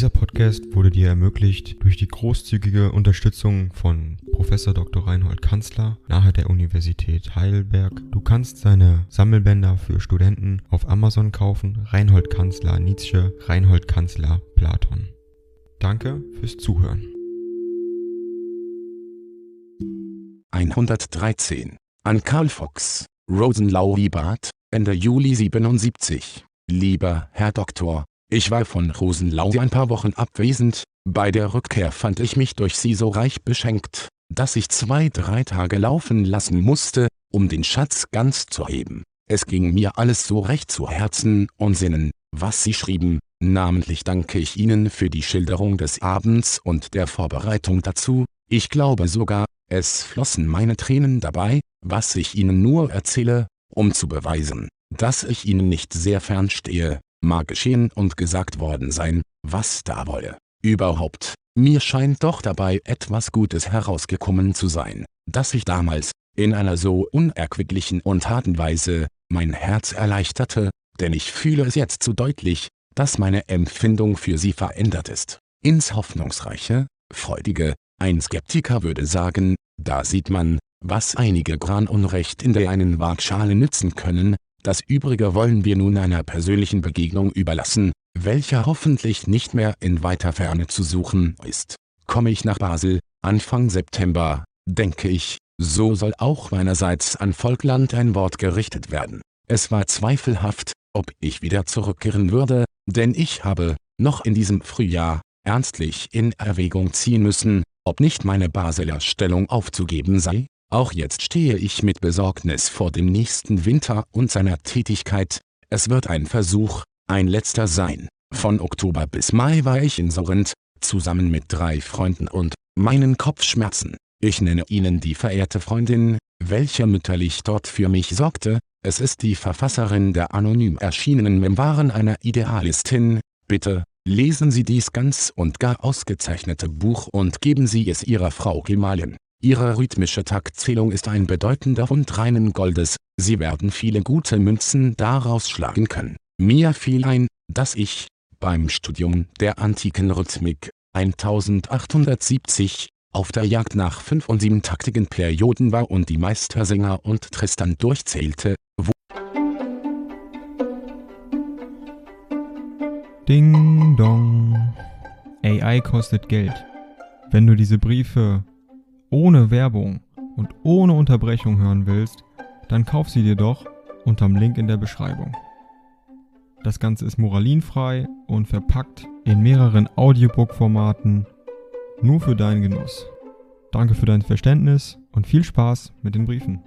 Dieser Podcast wurde dir ermöglicht durch die großzügige Unterstützung von Professor Dr. Reinhold Kanzler nahe der Universität Heidelberg. Du kannst seine Sammelbänder für Studenten auf Amazon kaufen. Reinhold Kanzler Nietzsche, Reinhold Kanzler Platon. Danke fürs Zuhören. 113. An Karl Fox, Rosenlau Liebart, Ende Juli 77. Lieber Herr Doktor, ich war von Rosenlau ein paar Wochen abwesend, bei der Rückkehr fand ich mich durch Sie so reich beschenkt, dass ich zwei, drei Tage laufen lassen musste, um den Schatz ganz zu heben. Es ging mir alles so recht zu Herzen und Sinnen, was Sie schrieben, namentlich danke ich Ihnen für die Schilderung des Abends und der Vorbereitung dazu, ich glaube sogar, es flossen meine Tränen dabei, was ich Ihnen nur erzähle, um zu beweisen, dass ich Ihnen nicht sehr fern stehe, mag geschehen und gesagt worden sein, was da wolle. Überhaupt, mir scheint doch dabei etwas Gutes herausgekommen zu sein, dass ich damals, in einer so unerquicklichen und harten Weise, mein Herz erleichterte, denn ich fühle es jetzt zu so deutlich, dass meine Empfindung für sie verändert ist. Ins Hoffnungsreiche, Freudige, ein Skeptiker würde sagen, da sieht man, was einige Gran Unrecht in der einen Waagschale nützen können, das Übrige wollen wir nun einer persönlichen Begegnung überlassen, welcher hoffentlich nicht mehr in weiter Ferne zu suchen ist. Komme ich nach Basel, Anfang September, denke ich, so soll auch meinerseits an Volkland ein Wort gerichtet werden. Es war zweifelhaft, ob ich wieder zurückkehren würde, denn ich habe, noch in diesem Frühjahr, ernstlich in Erwägung ziehen müssen, ob nicht meine Basler Stellung aufzugeben sei, auch jetzt stehe ich mit Besorgnis vor dem nächsten Winter und seiner Tätigkeit, es wird ein Versuch, ein letzter sein. Von Oktober bis Mai war ich in Sorrent, zusammen mit drei Freunden und meinen Kopfschmerzen. Ich nenne Ihnen die verehrte Freundin, welche mütterlich dort für mich sorgte, es ist die Verfasserin der anonym erschienenen Memoiren einer Idealistin, bitte, lesen Sie dies ganz und gar ausgezeichnete Buch und geben Sie es Ihrer Frau Gemahlin. Ihre rhythmische Taktzählung ist ein bedeutender Fund reinen Goldes, Sie werden viele gute Münzen daraus schlagen können. Mir fiel ein, dass ich, beim Studium der antiken Rhythmik, 1870, auf der Jagd nach fünf- und siebentaktigen Perioden war und die Meistersänger und Tristan durchzählte, wo Ding dong. AI kostet Geld. Wenn du diese Briefe ohne Werbung und ohne Unterbrechung hören willst, dann kauf sie dir doch unterm Link in der Beschreibung. Das Ganze ist moralinfrei und verpackt in mehreren Audiobook-Formaten nur für deinen Genuss. Danke für dein Verständnis und viel Spaß mit den Briefen.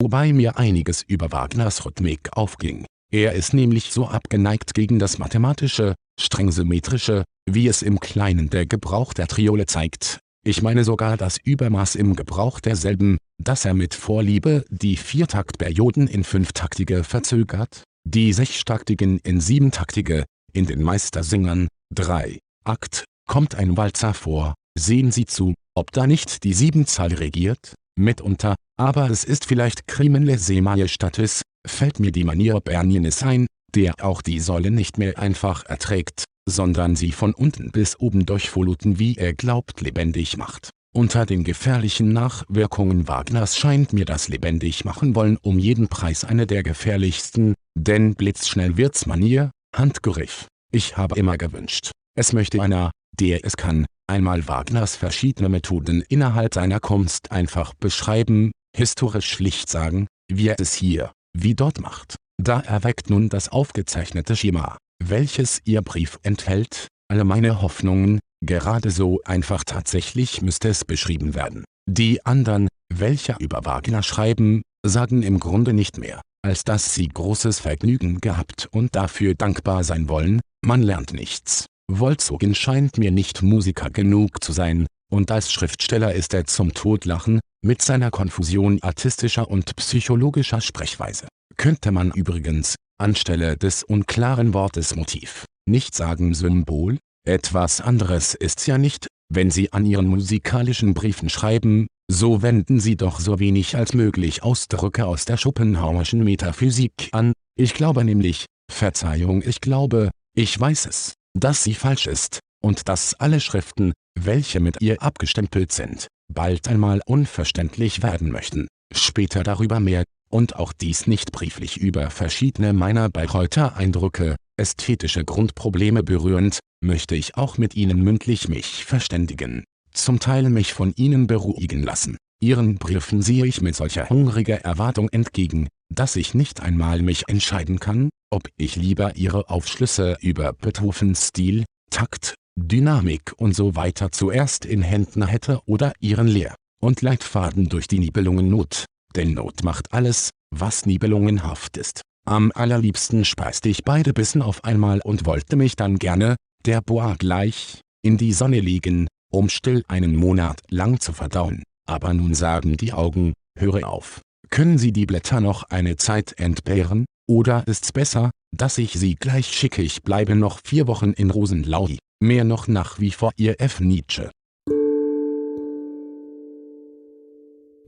Wobei mir einiges über Wagners Rhythmik aufging. Er ist nämlich so abgeneigt gegen das mathematische, streng symmetrische, wie es im Kleinen der Gebrauch der Triole zeigt, ich meine sogar das Übermaß im Gebrauch derselben, dass er mit Vorliebe die Viertaktperioden in fünftaktige verzögert, die sechstaktigen in siebentaktige, in den Meistersingern, drei, Akt, kommt ein Walzer vor, sehen Sie zu, ob da nicht die Siebenzahl regiert, mitunter, aber es ist vielleicht Crimen Majestatis, fällt mir die Manier Bernienes ein, der auch die Säule nicht mehr einfach erträgt, sondern sie von unten bis oben durchvoluten wie er glaubt lebendig macht. Unter den gefährlichen Nachwirkungen Wagners scheint mir das lebendig machen wollen um jeden Preis eine der gefährlichsten, denn blitzschnell wird's Manier, Handgriff. Ich habe immer gewünscht, es möchte einer, der es kann, einmal Wagners verschiedene Methoden innerhalb seiner Kunst einfach beschreiben, historisch schlicht sagen, wie er es hier, wie dort macht. Da erweckt nun das aufgezeichnete Schema, welches Ihr Brief enthält, alle meine Hoffnungen, gerade so einfach tatsächlich müsste es beschrieben werden. Die anderen, welche über Wagner schreiben, sagen im Grunde nicht mehr, als dass sie großes Vergnügen gehabt und dafür dankbar sein wollen, man lernt nichts. Wolzogen scheint mir nicht Musiker genug zu sein, und als Schriftsteller ist er zum Todlachen, mit seiner Konfusion artistischer und psychologischer Sprechweise könnte man übrigens, anstelle des unklaren Wortes Motiv, nicht sagen Symbol, etwas anderes ist's ja nicht, wenn Sie an Ihren musikalischen Briefen schreiben, so wenden Sie doch so wenig als möglich Ausdrücke aus der Schopenhauerschen Metaphysik an, ich glaube nämlich, Verzeihung, ich glaube, ich weiß es, dass sie falsch ist, und dass alle Schriften, welche mit ihr abgestempelt sind, bald einmal unverständlich werden möchten. Später darüber mehr, und auch dies nicht brieflich über verschiedene meiner Bayreuther-Eindrücke, ästhetische Grundprobleme berührend, möchte ich auch mit Ihnen mündlich mich verständigen, zum Teil mich von Ihnen beruhigen lassen. Ihren Briefen sehe ich mit solcher hungriger Erwartung entgegen, dass ich nicht einmal mich entscheiden kann, ob ich lieber Ihre Aufschlüsse über Beethovens Stil, Takt, Dynamik und so weiter zuerst in Händen hätte oder Ihren Lehr- und Leitfaden durch die Nibelungen-Not, denn Not macht alles, was nibelungenhaft ist. Am allerliebsten speiste ich beide Bissen auf einmal und wollte mich dann gerne, der Bois gleich, in die Sonne legen, um still einen Monat lang zu verdauen. Aber nun sagen die Augen, höre auf. Können Sie die Blätter noch eine Zeit entbehren, oder ist's besser, dass ich Sie gleich schicke ich bleibe noch vier Wochen in Rosenlau, mehr noch nach wie vor Ihr F. Nietzsche.